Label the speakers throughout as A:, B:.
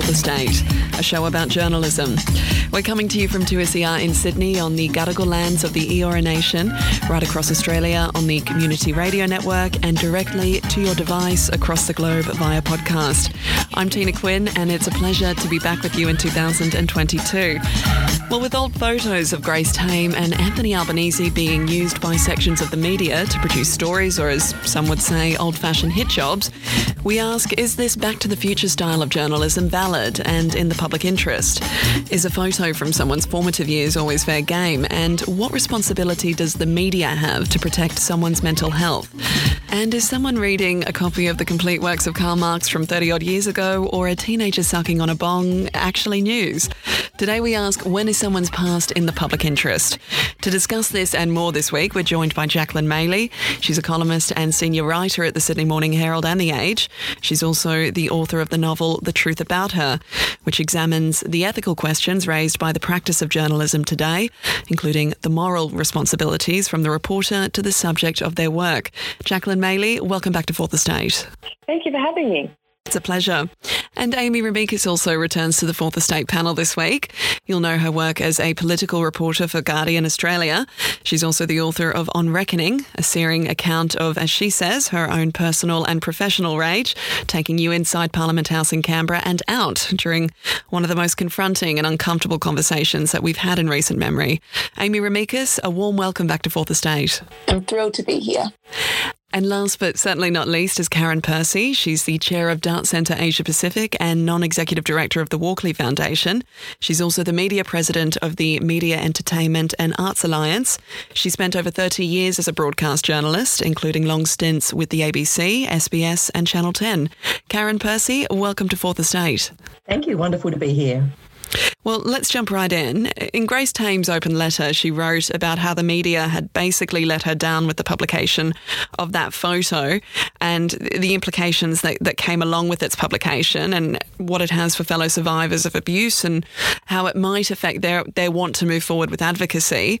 A: Fourth Estate, a show about journalism. We're coming to you from 2SER in Sydney on the Gadigal lands of the Eora Nation, right across Australia on the Community Radio Network, and directly to your device across the globe via podcast. I'm Tina Quinn, and it's a pleasure to be back with you in 2022. Well, with old photos of Grace Tame and Anthony Albanese being used by sections of the media to produce stories, or as some would say, old fashioned hit jobs, we ask is this back to the future style of journalism valid and in the public interest? Is a photo from someone's formative years always fair game? And what responsibility does the media have to protect someone's mental health? And is someone reading a copy of the complete works of Karl Marx from 30 odd years ago or a teenager sucking on a bong actually news? Today we ask when is someone's past in the public interest? To discuss this and more this week, we're joined by Jacqueline Maley. She's a columnist and senior writer at the Sydney Morning Herald and The Age. She's also the author of the novel The Truth About Her, which examines the ethical questions raised by the practice of journalism today, including the moral responsibilities from the reporter to the subject of their work. Jacqueline Maley, welcome back to Fourth Estate.
B: Thank you for having me.
A: It's a pleasure. And Amy Remeikis also returns to the Fourth Estate panel this week. You'll know her work as a political reporter for Guardian Australia. She's also the author of On Reckoning, a searing account of, as she says, her own personal and professional rage, taking you inside Parliament House in Canberra and out during one of the most confronting and uncomfortable conversations that we've had in recent memory. Amy Remeikis, a warm welcome back to Fourth Estate.
B: I'm thrilled to be here.
A: And last but certainly not least is Karen Percy. She's the chair of Dart Centre Asia Pacific and non executive director of the Walkley Foundation. She's also the media president of the Media Entertainment and Arts Alliance. She spent over 30 years as a broadcast journalist, including long stints with the ABC, SBS, and Channel 10. Karen Percy, welcome to Fourth Estate.
C: Thank you. Wonderful to be here.
A: Well, let's jump right in. In Grace Tame's open letter, she wrote about how the media had basically let her down with the publication of that photo and the implications that, that came along with its publication and what it has for fellow survivors of abuse and how it might affect their, their want to move forward with advocacy.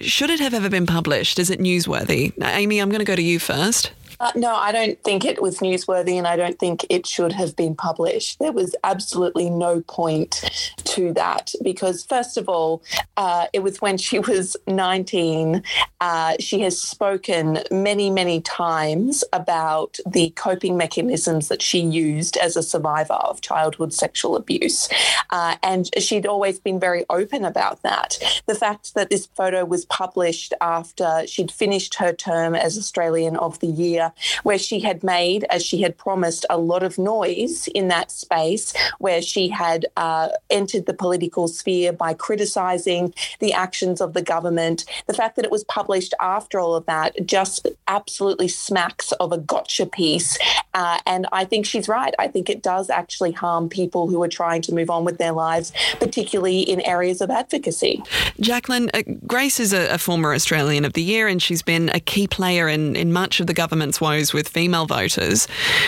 A: Should it have ever been published? Is it newsworthy? Amy, I'm going to go to you first.
B: Uh, no, I don't think it was newsworthy and I don't think it should have been published. There was absolutely no point to that because, first of all, uh, it was when she was 19. Uh, she has spoken many, many times about the coping mechanisms that she used as a survivor of childhood sexual abuse. Uh, and she'd always been very open about that. The fact that this photo was published after she'd finished her term as Australian of the Year where she had made, as she had promised, a lot of noise in that space, where she had uh, entered the political sphere by criticising the actions of the government. The fact that it was published after all of that just absolutely smacks of a gotcha piece. Uh, and I think she's right. I think it does actually harm people who are trying to move on with their lives, particularly in areas of advocacy.
A: Jacqueline, uh, Grace is a, a, former Australian of the Year, and she's been a key player in, in much of the government's woes with female voters.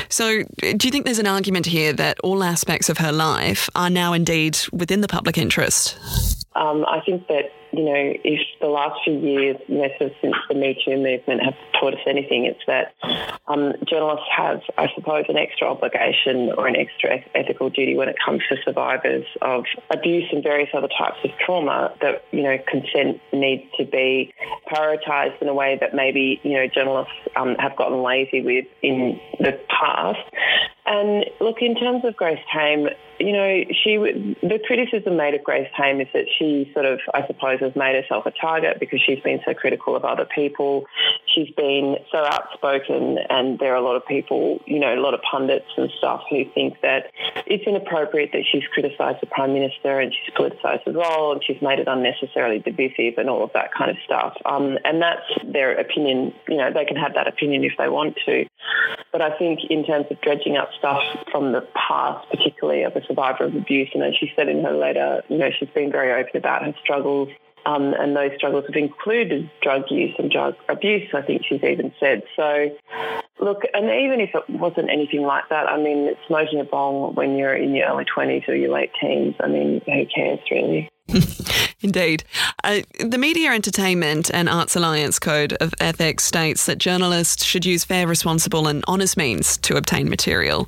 A: So, do you think there's an argument here that all aspects of her life are now indeed within the public interest?
D: Um, I think that you know, if the last few years, you know, since the Me Too movement have taught us anything, it's that um, journalists have, I suppose, an extra obligation or an extra ethical duty when it comes to survivors of abuse and various other types of trauma that, you know, consent needs to be prioritised in a way that maybe, you know, journalists um, have gotten lazy with in the past. And look, in terms of Grace Tame, you know, she the criticism made of Grace Tame is that she sort of, I suppose, has made herself a target because she's been so critical of other people. She's been so outspoken, and there are a lot of people, you know, a lot of pundits and stuff who think that it's inappropriate that she's criticised the Prime Minister and she's politicised the role and she's made it unnecessarily divisive and all of that kind of stuff. Um, and that's their opinion. You know, they can have that opinion if they want to. But I think in terms of dredging up stuff from the past, particularly of a survivor of abuse, and as she said in her letter, you know, she's been very open about her struggles. Um, and those struggles have included drug use and drug abuse, I think she's even said. So, look, and even if it wasn't anything like that, I mean, smoking a bong when you're in your early 20s or your late teens, I mean, who cares really?
A: Indeed. Uh, the Media Entertainment and Arts Alliance Code of Ethics states that journalists should use fair, responsible, and honest means to obtain material.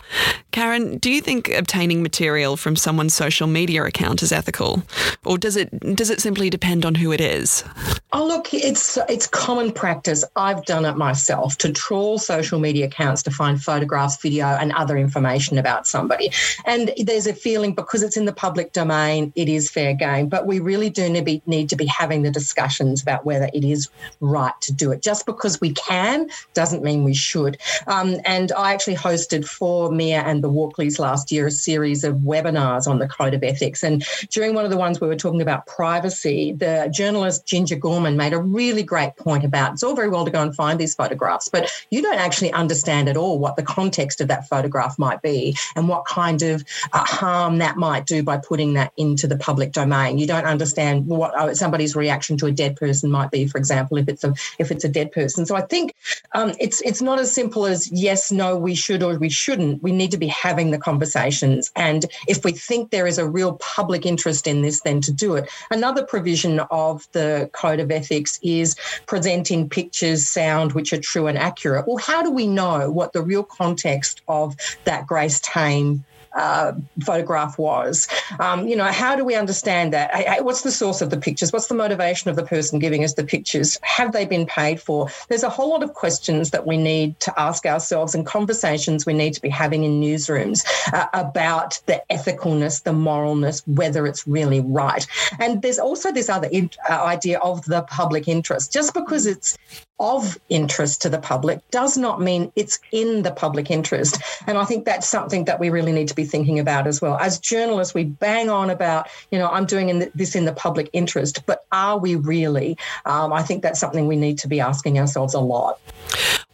A: Karen, do you think obtaining material from someone's social media account is ethical, or does it does it simply depend on who it is?
C: Oh, look, it's it's common practice. I've done it myself to trawl social media accounts to find photographs, video, and other information about somebody. And there's a feeling because it's in the public domain, it is fair game. But we really do need to be, need to be having the discussions about whether it is right to do it. Just because we can doesn't mean we should. Um, and I actually hosted for MEAA and the Walkleys last year a series of webinars on the code of ethics. And during one of the ones we were talking about privacy, the journalist Ginger Gorman made a really great point about it's all very well to go and find these photographs, but you don't actually understand at all what the context of that photograph might be and what kind of uh, harm that might do by putting that into the public domain. You don't understand what uh, somebody's reaction to a dead person might be, for example, if it's a if it's a dead person. So I think um, it's it's not as simple as yes, no, we should or we shouldn't. We need to be having the conversations, and if we think there is a real public interest in this, then to do it. Another provision of the code of ethics is presenting pictures, sound which are true and accurate. Well, how do we know what the real context of that Grace Tame uh, photograph was. Um, you know, how do we understand that? What's the source of the pictures? What's the motivation of the person giving us the pictures? Have they been paid for? There's a whole lot of questions that we need to ask ourselves and conversations we need to be having in newsrooms uh, about the ethicalness, the moralness, whether it's really right. And there's also this other in, uh, idea of the public interest. Just because it's of interest to the public does not mean it's in the public interest. And I think that's something that we really need to be thinking about as well. As journalists, we bang on about, you know, I'm doing in the, this in the public interest, but are we really? Um, I think that's something we need to be asking ourselves a lot.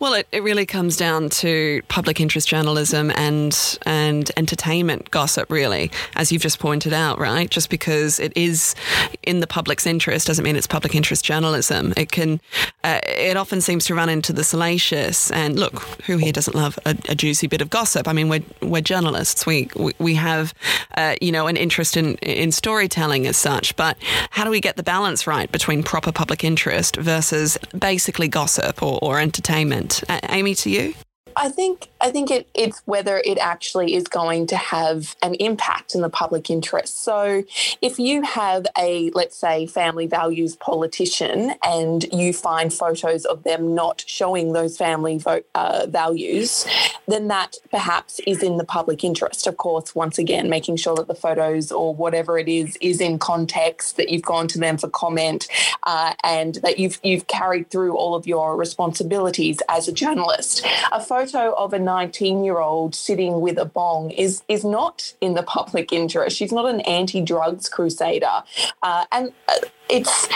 A: Well, it, it really comes down to public interest journalism and and entertainment gossip, really, as you've just pointed out, right? Just because it is in the public's interest doesn't mean it's public interest journalism. It can, uh, it often seems to run into the salacious. And look, who here doesn't love a, a juicy bit of gossip? I mean, we're we're journalists. We we, we have, uh, you know, an interest in in storytelling as such. But how do we get the balance right between proper public interest versus basically gossip or, or entertainment? Amy, to you?
B: I think I think it, it's whether it actually is going to have an impact in the public interest. So, if you have a let's say family values politician and you find photos of them not showing those family vote, uh, values, then that perhaps is in the public interest. Of course, once again, making sure that the photos or whatever it is is in context, that you've gone to them for comment, uh, and that you've you've carried through all of your responsibilities as a journalist. A photo of a 19 year old sitting with a bong is, is not in the public interest. She's not an anti drugs crusader. Uh, and uh, it's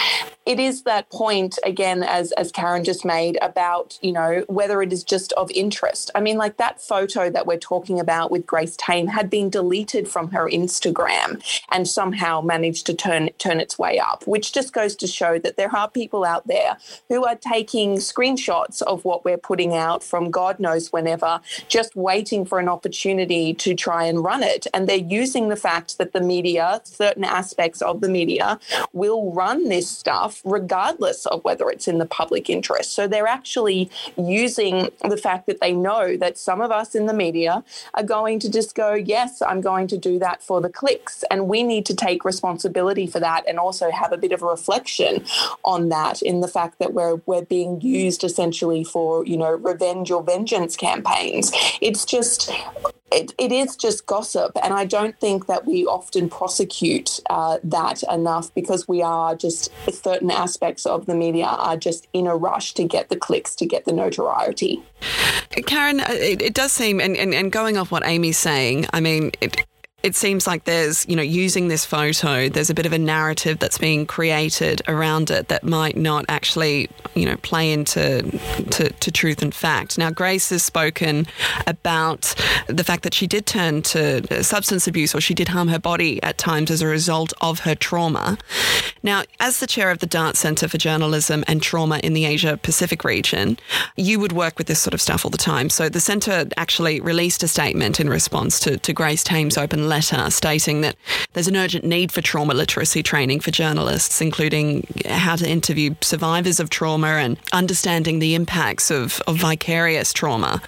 B: it is that point again as as Karen just made about you know whether it is just of interest. I mean, like that photo that we're talking about with Grace Tame had been deleted from her Instagram and somehow managed to turn turn its way up, which just goes to show that there are people out there who are taking screenshots of what we're putting out from God knows whenever, just waiting for an opportunity to try and run it, and they're using the fact that the media, certain aspects of the media, will run this stuff regardless of whether it's in the public interest. So they're actually using the fact that they know that some of us in the media are going to just go, yes, I'm going to do that for the clicks. And we need to take responsibility for that and also have a bit of a reflection on that in the fact that we're, we're being used essentially for, you know, revenge or vengeance campaigns. It's just it, it is just gossip. And I don't think that we often prosecute uh, that enough because we are just, certain aspects of the media are just in a rush to get the clicks, to get the notoriety.
A: Karen, uh, it, it does seem, and, and, and going off what Amy's saying, I mean, it, it seems like there's, you know, using this photo, there's a bit of a narrative that's being created around it that might not actually, you know, play into to, to truth and fact. Now, Grace has spoken about the fact that she did turn to substance abuse or she did harm her body at times as a result of her trauma. Now, as the chair of the Dart Centre for Journalism and Trauma in the Asia Pacific region, you would work with this sort of stuff all the time. So the centre actually released a statement in response to, to Grace Tame's open letter letter stating that there's an urgent need for trauma literacy training for journalists, including how to interview survivors of trauma and understanding the impacts of, of vicarious trauma.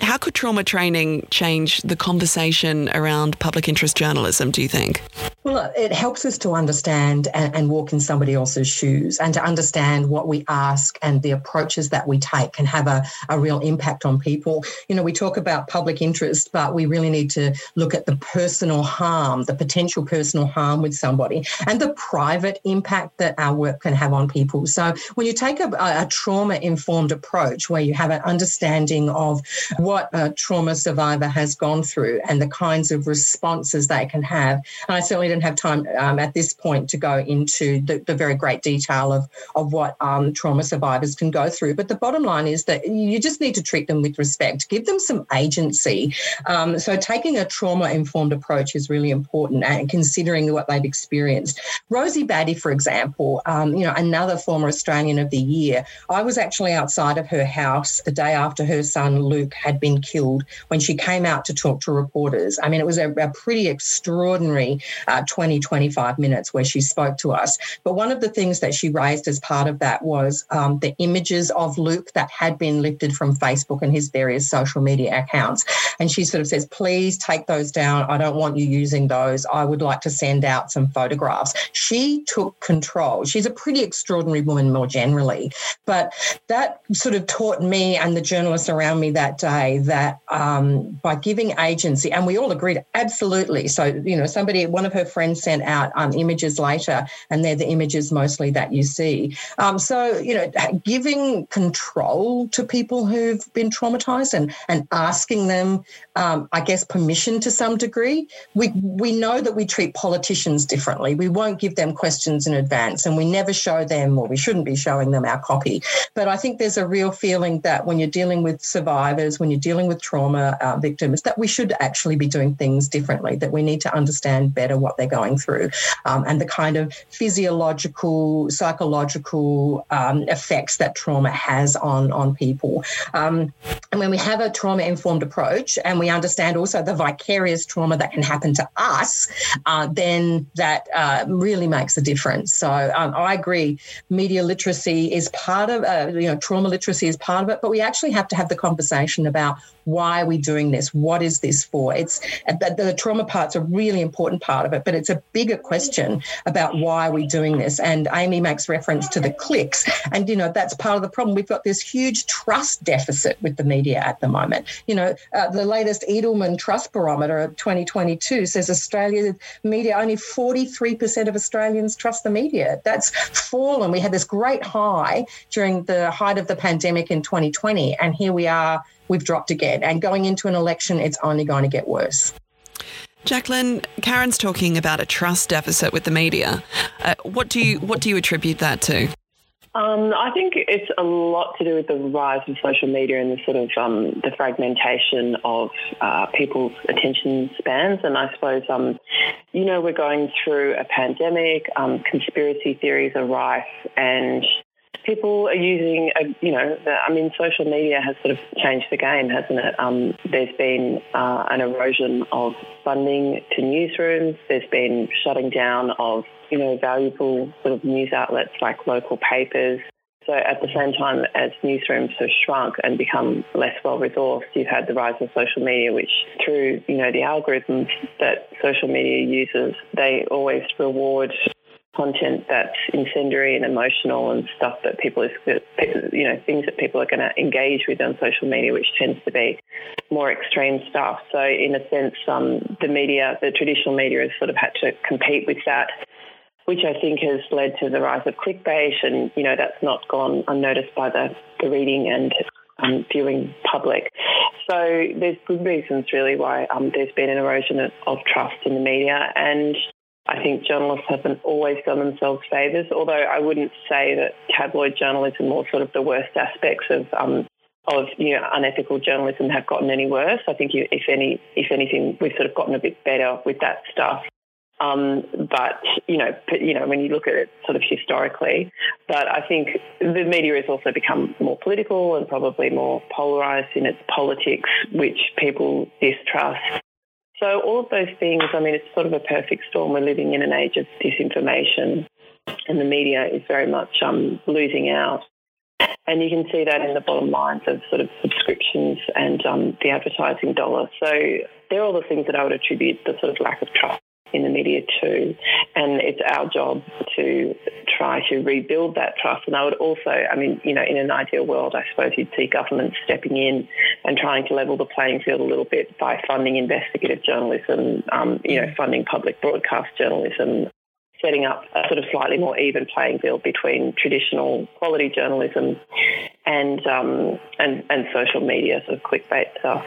A: How could trauma training change the conversation around public interest journalism, do you think?
C: Well, it helps us to understand and, and, walk in somebody else's shoes and to understand what we ask and the approaches that we take can have a, a real impact on people. You know, we talk about public interest, but we really need to look at the personal harm, the potential personal harm with somebody, and the private impact that our work can have on people. So when you take a, a trauma informed approach where you have an understanding of what a trauma survivor has gone through and the kinds of responses they can have, and I certainly didn't have time um, at this point to go into the, the very great detail of, of what um, trauma survivors can go through. But the bottom line is that you just need to treat them with respect, give them some agency. Um, so taking a trauma informed approach is really important and considering what they've experienced. Rosie Batty, for example, um, you know, another former Australian of the Year, I was actually outside of her house the day after her son Luke had been killed when she came out to talk to reporters. I mean, it was a, a pretty extraordinary uh, 20, 25 minutes where she spoke to us. But one of the things that she raised as part of that was um, the images of Luke that had been lifted from Facebook and his various social media accounts. And she sort of says, please take those down. I don't want you using those. I would like to send out some photographs. She took control. She's a pretty extraordinary woman more generally. But that sort of taught me and the journalists around me that day that um, by giving agency, and we all agreed absolutely. So, you know, somebody, one of her friends sent out um, images later, and they're the images mostly that you see. Um, so, you know, giving control to people who've been traumatized and, and asking them, um, I guess, permission to some degree. We, we know that we treat politicians differently. We won't give them questions in advance, and we never show them, or we shouldn't be showing them our copy. But I think there's a real feeling that when you're dealing with survivors, when you're dealing with trauma uh, victims, that we should actually be doing things differently, that we need to understand better what they're going through um, and the kind of physiological, psychological um, effects that trauma has on, on people. Um, and when we have a trauma informed approach and we understand also the vicarious trauma that can happen to us, uh, then that uh, really makes a difference. So um, I agree, media literacy is part of, uh, you know, trauma literacy is part of it, but we actually have to have the conversation about why are we doing this? What is this for? It's the, the trauma part's a really important part of it, but it's a bigger question about why are we doing this. And Amy makes reference to the clicks, and you know that's part of the problem. We've got this huge trust deficit with the media at the moment. You know, uh, the latest Edelman Trust Barometer of 2022 says Australia media only 43% of Australians trust the media. That's fallen. We had this great high during the height of the pandemic in 2020, and here we are we've dropped again. And going into an election, it's only going to get worse.
A: Jacqueline, Karen's talking about a trust deficit with the media. Uh, what do you what do you attribute that to?
D: Um, I think it's a lot to do with the rise of social media and the sort of um, the fragmentation of uh, people's attention spans. And I suppose, um, you know, we're going through a pandemic, um, conspiracy theories are rife, and people are using, a, you know, the, I mean, social media has sort of changed the game, hasn't it? Um, there's been uh, an erosion of funding to newsrooms. There's been shutting down of, you know, valuable sort of news outlets like local papers. So at the same time as newsrooms have shrunk and become less well resourced, you've had the rise of social media, which through you know the algorithms that social media uses, they always reward content that's incendiary and emotional and stuff that people is, you know, things that people are going to engage with on social media, which tends to be more extreme stuff. So in a sense, um, the media, the traditional media has sort of had to compete with that which I think has led to the rise of clickbait, and you know that's not gone unnoticed by the, the reading and um, viewing public. So there's good reasons really why um, there's been an erosion of, of, trust in the media, and I think journalists haven't always done themselves favours, although I wouldn't say that tabloid journalism or sort of the worst aspects of um, of you know unethical journalism have gotten any worse. I think if any if anything we've sort of gotten a bit better with that stuff. Um, but you know, you know, when you look at it sort of historically, but I think the media has also become more political and probably more polarised in its politics, which people distrust So all of those things, I mean, it's sort of a perfect storm. We're living in an age of disinformation and the media is very much um, losing out. And you can see that in the bottom lines of sort of subscriptions and um, the advertising dollar. So they're all the things that I would attribute the sort of lack of trust in the media too. And it's our job to try to rebuild that trust. And I would also, I mean, you know, in an ideal world, I suppose you'd see government stepping in and trying to level the playing field a little bit by funding investigative journalism, um, you know, funding public broadcast journalism, setting up a sort of slightly more even playing field between traditional quality journalism and um, and, and social media sort of clickbait stuff.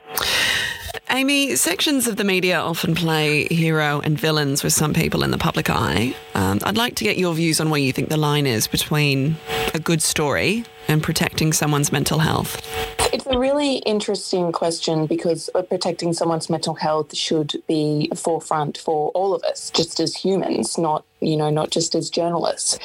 A: Amy, sections of the media often play hero and villains with some people in the public eye. Um, I'd like to get your views on where you think the line is between a good story and protecting someone's mental health.
B: It's a really interesting question because protecting someone's mental health should be a forefront for all of us, just as humans, not you know, not just as journalists.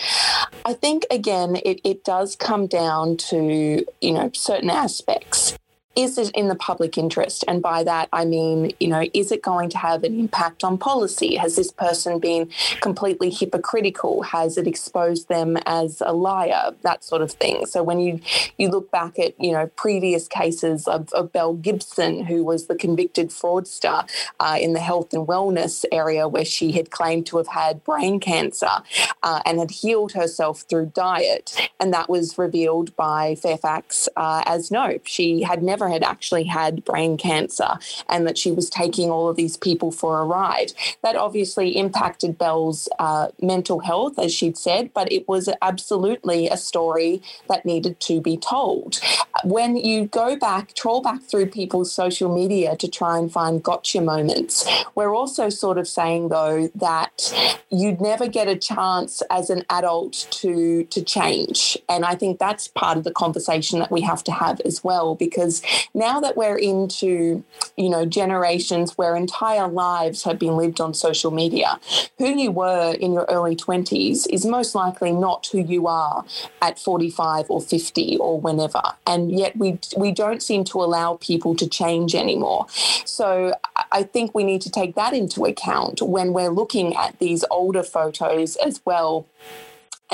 B: I think again, it, it does come down to you know certain aspects is it in the public interest? And by that, I mean, you know, is it going to have an impact on policy? Has this person been completely hypocritical? Has it exposed them as a liar? That sort of thing. So when you, you look back at, you know, previous cases of, of Belle Gibson, who was the convicted fraudster uh, in the health and wellness area where she had claimed to have had brain cancer uh, and had healed herself through diet. And that was revealed by Fairfax uh, as nope. she had never had actually had brain cancer and that she was taking all of these people for a ride. That obviously impacted Belle's uh, mental health, as she'd said, but it was absolutely a story that needed to be told. When you go back, troll back through people's social media to try and find gotcha moments, we're also sort of saying, though, that you'd never get a chance as an adult to, to change. And I think that's part of the conversation that we have to have as well, because now that we're into, you know, generations where entire lives have been lived on social media, who you were in your early 20s is most likely not who you are at 45 or 50 or whenever. And yet we we don't seem to allow people to change anymore. So I think we need to take that into account when we're looking at these older photos as well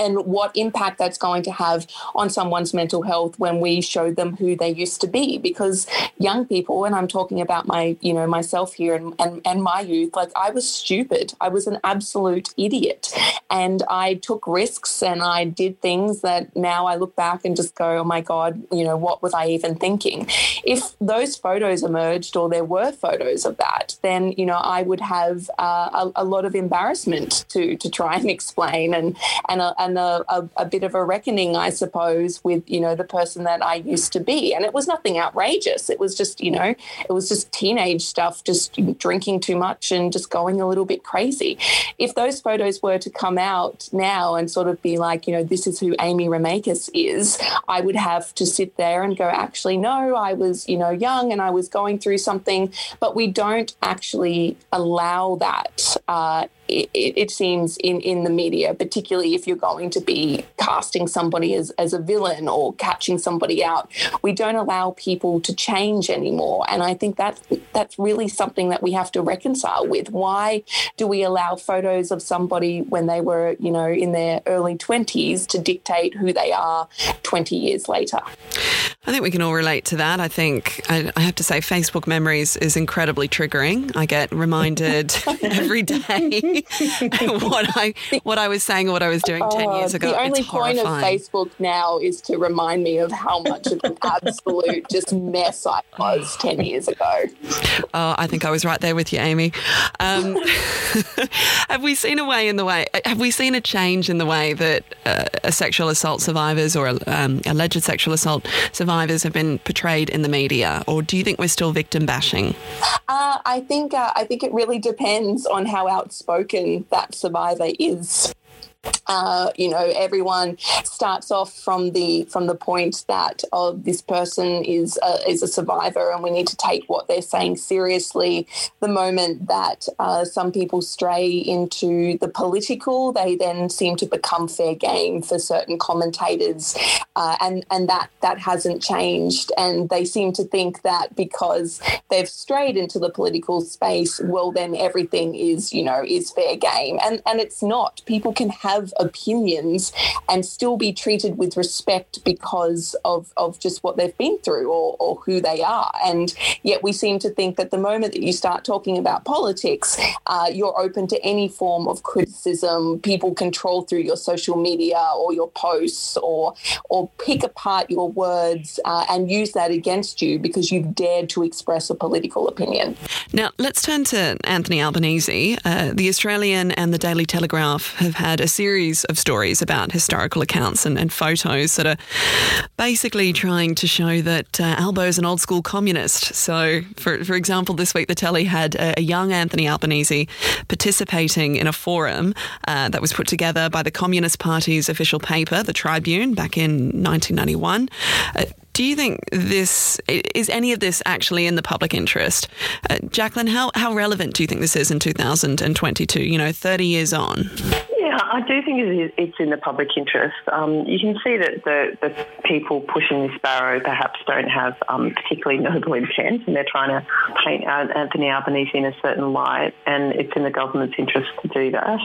B: and what impact that's going to have on someone's mental health when we show them who they used to be. Because young people and i'm talking about my you know myself here and, and, and my youth like i was stupid. I was an absolute idiot and i took risks and i did things that now i look back and just go oh my god you know what was i even thinking if those photos emerged or there were photos of that then you know i would have uh, a, a, lot of embarrassment to to try and explain and and a, and a, a, a, bit of a reckoning, I suppose, with you know the person that I used to be. And it was nothing outrageous. It was just you know it was just teenage stuff, just drinking too much and just going a little bit crazy. If those photos were to come out now and sort of be like you know this is who Amy Remeikis is, I would have to sit there and go actually no, I was you know young and I was going through something, but we don't actually allow that. Uh, it, it, seems in, in the media, particularly if you're going to be casting somebody as, as a villain or catching somebody out, we don't allow people to change anymore. And I think that that's really something that we have to reconcile with. Why do we allow photos of somebody when they were, you know, in their early 20s to dictate who they are 20 years later?
A: I think we can all relate to that. I think I, I have to say, Facebook memories is incredibly triggering. I get reminded every day what I what I was saying or what I was doing ten years ago.
B: The only point of Facebook now is to remind me of how much of an absolute just mess I was ten years ago.
A: Oh, I think I was right there with you, Amy. Um, have we seen a way in the way? Have we seen a change in the way that uh, sexual assault survivors or um, alleged sexual assault survivors have been portrayed in the media, or do you think we're still victim bashing?
B: Uh, I think uh, I think it really depends on how outspoken that survivor is Uh, you know, everyone starts off from the from the point that oh, this person is a, is a survivor, and we need to take what they're saying seriously. The moment that uh, some people stray into the political, they then seem to become fair game for certain commentators, uh, and and that that hasn't changed. And they seem to think that because they've strayed into the political space, well, then everything is you know is fair game, and and it's not. People can have opinions and still be treated with respect because of of just what they've been through or or who they are. And yet we seem to think that the moment that you start talking about politics, uh, you're open to any form of criticism. People control through your social media or your posts or or pick apart your words uh, and use that against you because you've dared to express a political opinion.
A: Now let's turn to Anthony Albanese. Uh, the Australian and the Daily Telegraph have had a series of stories about historical accounts and, and photos that are basically trying to show that uh, Albo is an old school communist. So, for for example, this week the telly had a, a young Anthony Albanese participating in a forum uh, that was put together by the Communist Party's official paper, the Tribune, back in 1991. Uh, do you think this is any of this actually in the public interest? Uh, Jacqueline, how, how relevant do you think this is in 2022, you know, 30 years on?
D: Yeah, I do think it's in the public interest. Um, you can see that the, the, people pushing this barrow perhaps don't have um, particularly noble intent and they're trying to paint Anthony Albanese in a certain light and it's in the government's interest to do that.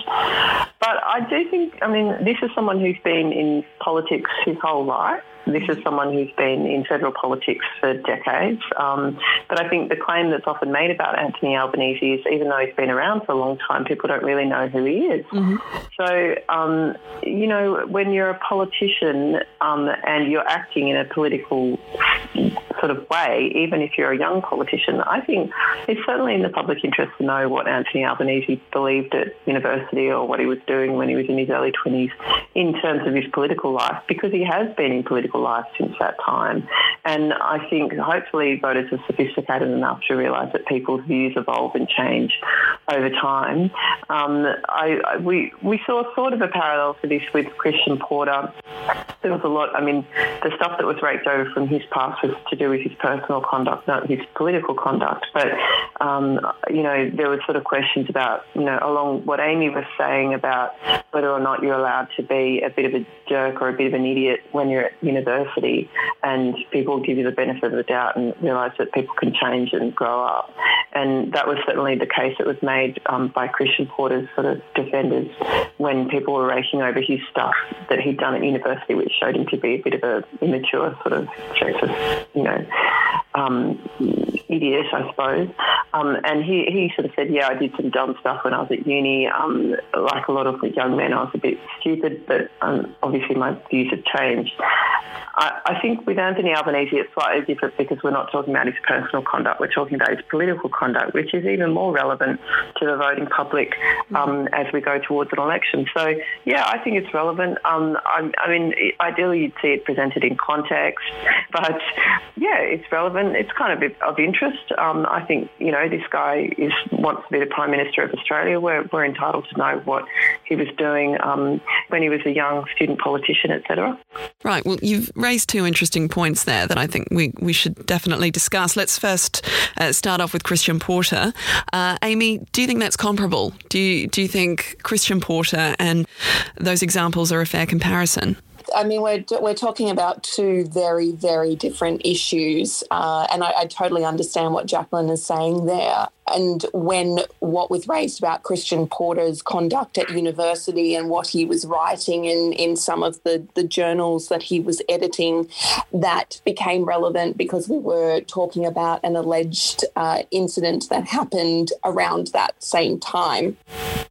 D: But I do think, I mean, this is someone who's been in politics his whole life this is someone who's been in federal politics for decades. Um, but I think the claim that's often made about Anthony Albanese is even though he's been around for a long time, people don't really know who he is. Mm-hmm. So, um, you know, when you're a politician um, and you're acting in a political sort of way, even if you're a young politician, I think it's certainly in the public interest to know what Anthony Albanese believed at university or what he was doing when he was in his early 20s in terms of his political life because he has been in political political life since that time. And I think hopefully voters are sophisticated enough to realise that people's views evolve and change over time. Um, I, I, we, we saw sort of a parallel to this with Christian Porter. There was a lot, I mean, the stuff that was raked over from his past was to do with his personal conduct, not his political conduct. But, um, you know, there were sort of questions about, you know, along what Amy was saying about whether or not you're allowed to be a bit of a jerk or a bit of an idiot when you're at university and people give you the benefit of the doubt and realise that people can change and grow up. And that was certainly the case that was made um, by Christian Porter's sort of defenders when people were raking over his stuff that he'd done at university, which showed him to be a bit of a immature sort of you know, um, idiot, I suppose. Um, and he, he sort of said, yeah, I did some dumb stuff when I was at uni. Um, like a lot of young men, I was a bit stupid, but um, obviously my views have changed. I, I, think with Anthony Albanese, it's slightly different because we're not talking about his personal conduct. We're talking about his political conduct, which is even more relevant to the voting public um, as we go towards an election. So, yeah, I think it's relevant. Um, I, I, mean, ideally, you'd see it presented in context, but yeah, it's relevant. It's kind of of interest. Um, I think you know this guy is wants to be the Prime Minister of Australia. We're, we're entitled to know what he was doing um, when he was a young student politician, etc.
A: Right. Well, you've raised two interesting points there that I think we, we should definitely discuss. Let's first uh, start off with Christian Porter. Uh, Amy, do you think that's comparable? Do you, do you think Christian Porter and those examples are a fair comparison?
B: I mean, we're, we're talking about two very, very different issues. Uh, and I, I, totally understand what Jacqueline is saying there and when what was raised about Christian Porter's conduct at university and what he was writing in, in some of the, the journals that he was editing, that became relevant because we were talking about an alleged uh, incident that happened around that same time.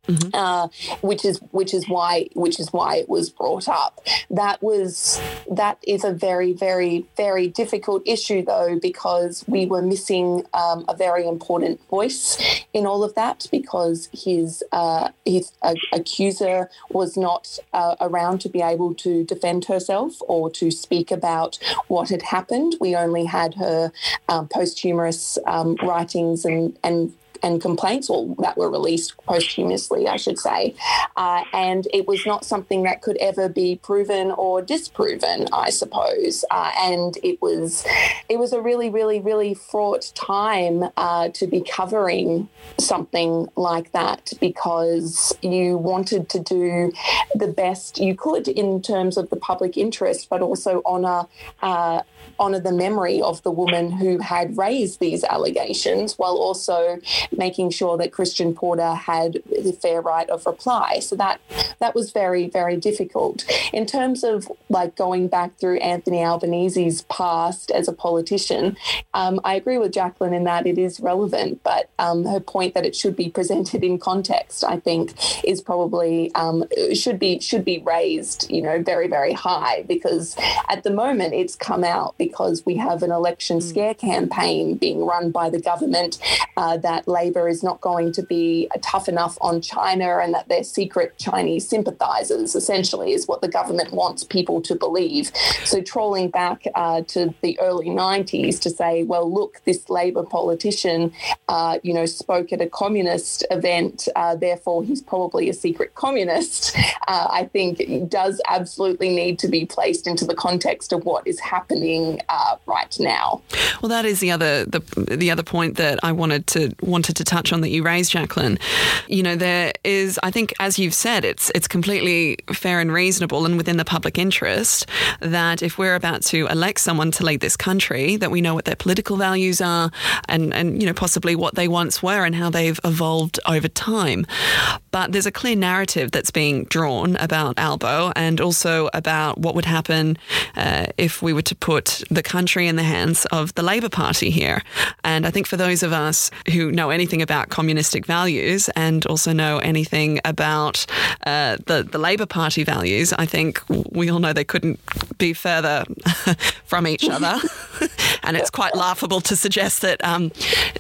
B: Mm-hmm. Uh, which is which is why which is why it was brought up. That was that is a very very very difficult issue though because we were missing um, a very important voice in all of that because his uh, his uh, accuser was not uh, around to be able to defend herself or to speak about what had happened. We only had her um, posthumous um, writings and and and complaints, or that were released posthumously, I should say. Uh, and it was not something that could ever be proven or disproven, I suppose. Uh, and it was it was a really, really, really fraught time uh, to be covering something like that because you wanted to do the best you could in terms of the public interest, but also honour uh, honour the memory of the woman who had raised these allegations while also making sure that Christian Porter had the fair right of reply. So that that was very, very difficult. In terms of like going back through Anthony Albanese's past as a politician, um, I agree with Jacqueline in that it is relevant, but um, her point that it should be presented in context, I think, is probably um, should be should be raised, you know, very, very high because at the moment it's come out because we have an election mm. scare campaign being run by the government uh, that Labor is not going to be tough enough on China and that they're secret Chinese sympathizers, essentially, is what the government wants people to believe. So, trolling back uh, to the early 90s to say, well, look, this Labor politician, uh, you know, spoke at a communist event, uh, therefore he's probably a secret communist, uh, I think does absolutely need to be placed into the context of what is happening uh, right now.
A: Well, that is the other the the other point that I wanted to wanted to touch on that you raised, Jacqueline. You know, there is, I think, as you've said, it's it's completely fair and reasonable and within the public interest that if we're about to elect someone to lead this country, that we know what their political values are and and you know possibly what they once were and how they've evolved over time. But there's a clear narrative that's being drawn about Albo and also about what would happen uh, if we were to put the country in the hands of the Labor Party here. And I think for those of us who know anything about communistic values and also know anything about uh, the, the Labor Party values, I think we all know they couldn't be further from each other. and it's quite laughable to suggest that, um,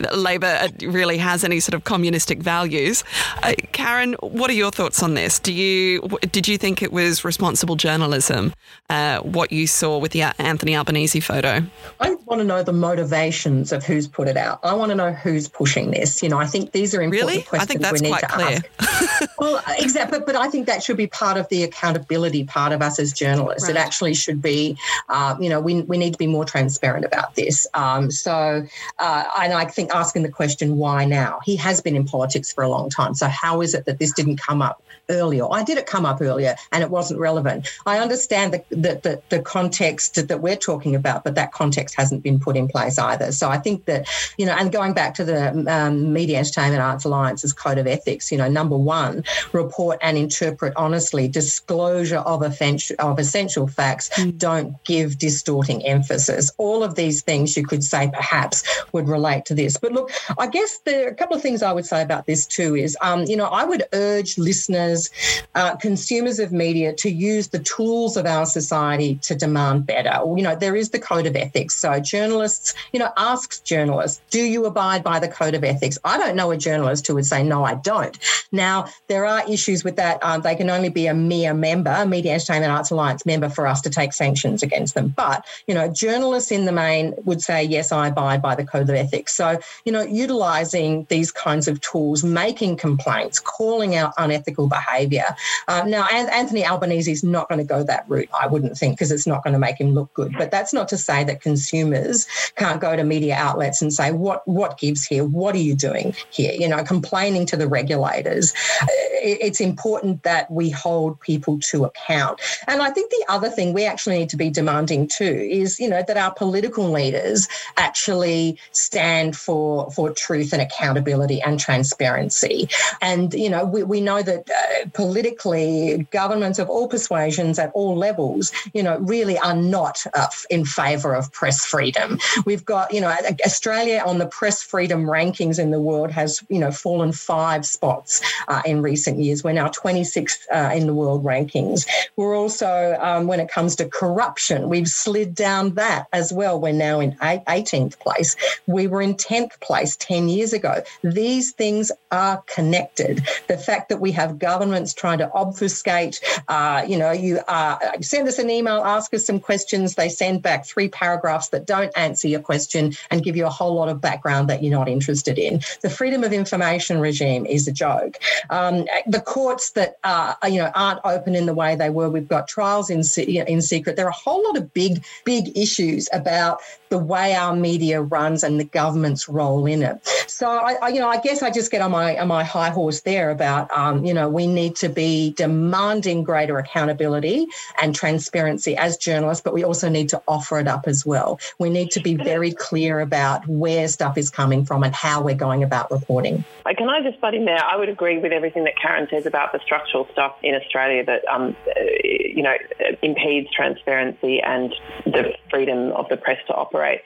A: that Labor really has any sort of communistic values. Uh, Karen, what are your thoughts on this? Do you did you think it was responsible journalism uh, what you saw with the Anthony Albanese photo?
C: I want to know the motivations of who's put it out. I want to know who's pushing this. You know, I think these are important
A: really?
C: questions
A: I think that's
C: we need
A: quite
C: to
A: clear.
C: ask. well, exactly, but, but I think that should be part of the accountability part of us as journalists. Right. It actually should be, uh, you know, we, we need to be more transparent about this. Um, so, uh, and I think asking the question, why now? He has been in politics for a long time. So, how is it that this didn't come up earlier? I did it come up earlier and it wasn't relevant. I understand the, the, the, the context that we're talking about, but that context hasn't been put in place either. So I think that, you know, and going back to the um, Media Entertainment Arts Alliance's code of ethics, you know, number one, report and interpret honestly, disclosure of, offense, of essential facts, mm. don't give distorting emphasis. All of these things you could say perhaps would relate to this. But look, I guess there are a couple of things I would say about this too is, um, you know, I would urge listeners, uh, consumers of media to use the tools of our society to demand better. You know, there is the code of ethics. So journalists, you know, asks journalists, do you abide by the code of ethics? I don't know a journalist who would say, no, I don't. Now, there are issues with that. Um, they can only be a MEAA member, a Media Entertainment Arts Alliance member for us to take sanctions against them. But, you know, journalists in the main would say, yes, I abide by the code of ethics. So, you know, utilizing these kinds of tools, making complaints, calling out unethical behaviour. Um, now, Anthony Albanese is not going to go that route, I wouldn't think, because it's not going to make him look good. But that's not to say that consumers can't go to media outlets and say, what, what gives here? What are you doing here? You know, complaining to the regulators. It's important that we hold people to account. And I think the other thing we actually need to be demanding too is, you know, that our political leaders actually stand for, for truth and accountability and transparency. And, you know, we, we know that uh, politically, governments of all persuasions at all levels, you know, really are not uh, in favour of press freedom. We've got, you know, Australia on the press freedom rankings in the world has, you know, fallen five spots uh, in recent years. We're now 26th uh, in the world rankings. We're also, um, when it comes to corruption, we've slid down that as well. We're now in 18th place. We were in 10th place 10 years ago. These things are connected. The fact that we have governments trying to obfuscate, uh, you know, you uh, send us an email, ask us some questions. They send back three paragraphs that don't answer your question and give you a whole lot of background that you're not interested in. The freedom of information regime is a joke. Um, the courts that are, you know aren't open in the way they were. We've got trials in in secret. There are a whole lot of big big issues about the way our media runs and the government's role in it. So I, I you know I guess I just get on my on my high horse there about um, you know we need to be demanding greater accountability and transparency as journalists, but we also need to offer it up as well. We need to be very clear about where stuff is coming from and how we're going about reporting.
D: Can I just butt in there? I would agree with everything that Karen says about the structural stuff in Australia that, um, you know, impedes transparency and the freedom of the press to operate.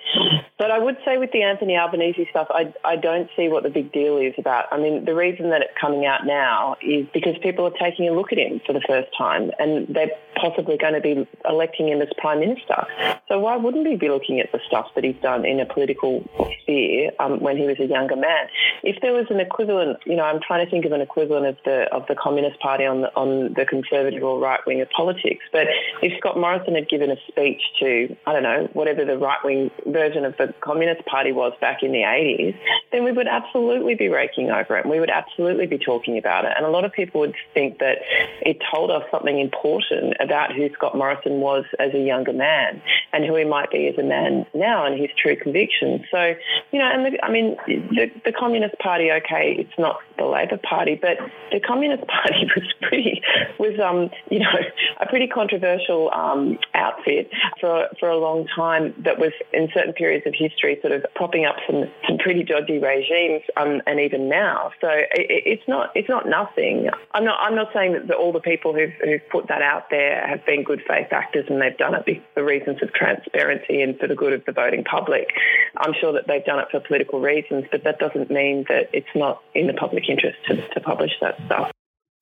D: But I would say with the Anthony Albanese stuff, I, I don't see what the big deal is about. I mean, the reason that it's coming out now is because people are taking a look at him for the first time and they're possibly going to be electing him as Prime Minister. So why wouldn't we be looking at the stuff that he's done in a political sphere um, when he was a younger man? If there was an equivalent, you know, I'm trying to think of an equivalent of the of the Communist Party on the, on the conservative or right wing of politics. But if Scott Morrison had given a speech to, I don't know, whatever the right wing version of the Communist Party was back in the 80s, then we would absolutely be raking over it and we would absolutely be talking about it. And a lot of people would think that it told us something important about who Scott Morrison was as a younger man and who he might be as a man now and his true convictions. So, you know, and the, I mean, the, the Communist Party, okay, it's not the Labor Party, but the Communist Party was pretty, was, um, you know, a pretty controversial um, outfit for, for a long time that was in certain periods of history sort of propping up some, some pretty dodgy regimes um, and even now. So it, it's not, it's not nothing. I'm not, I'm not saying that all the people who've, who've put that out there have been good faith actors and they've done it for reasons of transparency and for the good of the voting public. I'm sure that they've done it for political reasons, but that doesn't mean that it's not in the public interest to, to publish that stuff.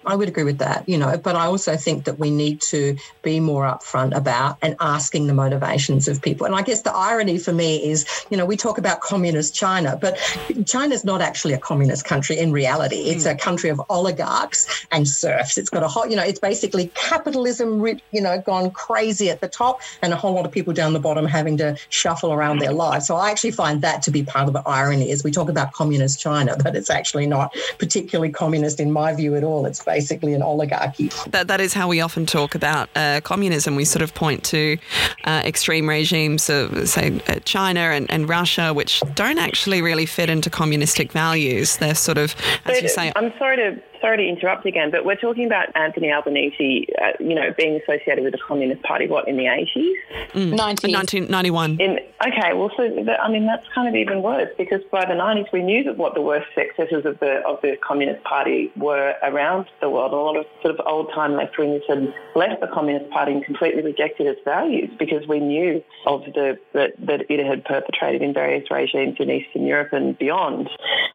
C: I would agree with that, you know, but I also think that we need to be more upfront about and asking the motivations of people. And I guess the irony for me is, you know, we talk about communist China, but China's not actually a communist country in reality. It's mm. a country of oligarchs and serfs. It's got a whole, you know, it's basically capitalism, you know, gone crazy at the top and a whole lot of people down the bottom having to shuffle around their lives. So I actually find that to be part of the irony is we talk about communist China, but it's actually not particularly communist in my view at all. It's basically an oligarchy.
A: That, that is how we often talk about uh, communism. We sort of point to uh, extreme regimes of, say, uh, China and, and, Russia, which don't actually really fit into communistic values. They're sort of, as but, you say.
D: I'm sorry to sorry to interrupt again, but we're talking about Anthony Albanese, uh, you know, being associated with the Communist Party, what, in the 80s?
A: Mm. 1991.
D: In, okay, well, so, that, I mean, that's kind of even worse because by the 90s we knew that what the worst successes of the, of the Communist Party were around the world. A lot of sort of old-time left-wingers had left the Communist Party and completely rejected its values because we knew of the that, that it had perpetrated in various regimes in Eastern Europe and beyond.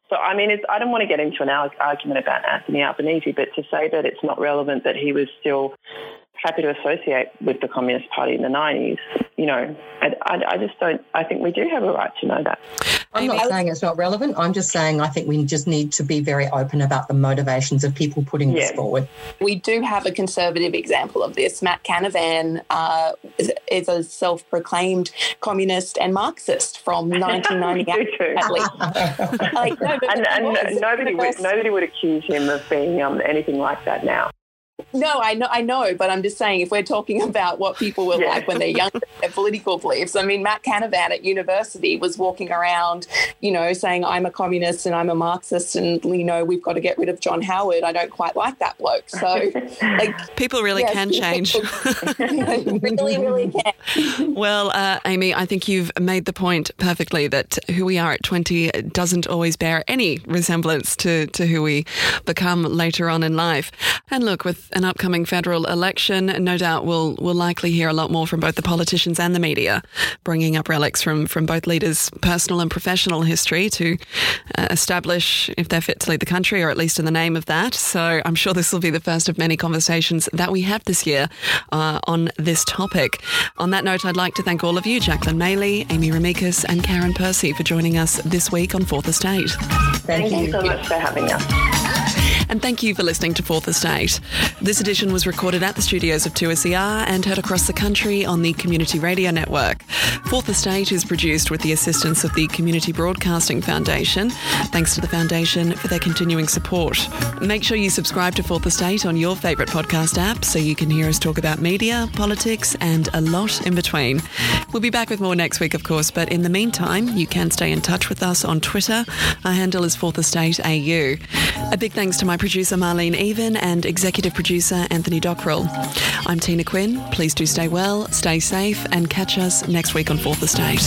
D: So, I mean, I don't want to get into an argument about Anthony Albanese, but to say that it's not relevant that he was still happy to associate with the Communist Party in the 90s. You know, I, I, I, just don't, I think we do have a right to know that.
C: I'm not saying it's not relevant. I'm just saying I think we just need to be very open about the motivations of people putting yeah. this forward.
B: We do have a conservative example of this. Matt Canavan uh, is, is, a self proclaimed communist and Marxist from 1998.
D: like, no, and, and nobody, would, nobody would accuse him of being um, anything like that now.
B: No, I know, I know, but I'm just saying if we're talking about what people were yeah. like when they're young, their political beliefs. I mean, Matt Canavan at university was walking around, you know, saying I'm a communist and I'm a Marxist, and you know we've got to get rid of John Howard. I don't quite like that bloke. So, like,
A: people really yes, can change.
B: really, really can.
A: Well, uh, Amy, I think you've made the point perfectly that who we are at 20 doesn't always bear any resemblance to to who we become later on in life. And look, with an upcoming federal election, no doubt we'll, we'll likely hear a lot more from both the politicians and the media, bringing up relics from, from both leaders' personal and professional history to uh, establish if they're fit to lead the country, or at least in the name of that. So I'm sure this will be the first of many conversations that we have this year uh, on this topic. On that note, I'd like to thank all of you, Jacqueline Maley, Amy Remeikis, and Karen Percy, for joining us this week on Fourth Estate.
D: Thank, thank you. you so much for having us.
A: And thank you for listening to Fourth Estate. This edition was recorded at the studios of 2SER and heard across the country on the Community Radio Network. Fourth Estate is produced with the assistance of the Community Broadcasting Foundation. Thanks to the Foundation for their continuing support. Make sure you subscribe to Fourth Estate on your favourite podcast app so you can hear us talk about media, politics, and a lot in between. We'll be back with more next week, of course, but in the meantime, you can stay in touch with us on Twitter. Our handle is Fourth Estate AU. A big thanks to my producer Marlene Even and executive producer Anthony Dockrell. I'm Tina Quinn. Please do stay well, stay safe, and catch us next week on Fourth Estate.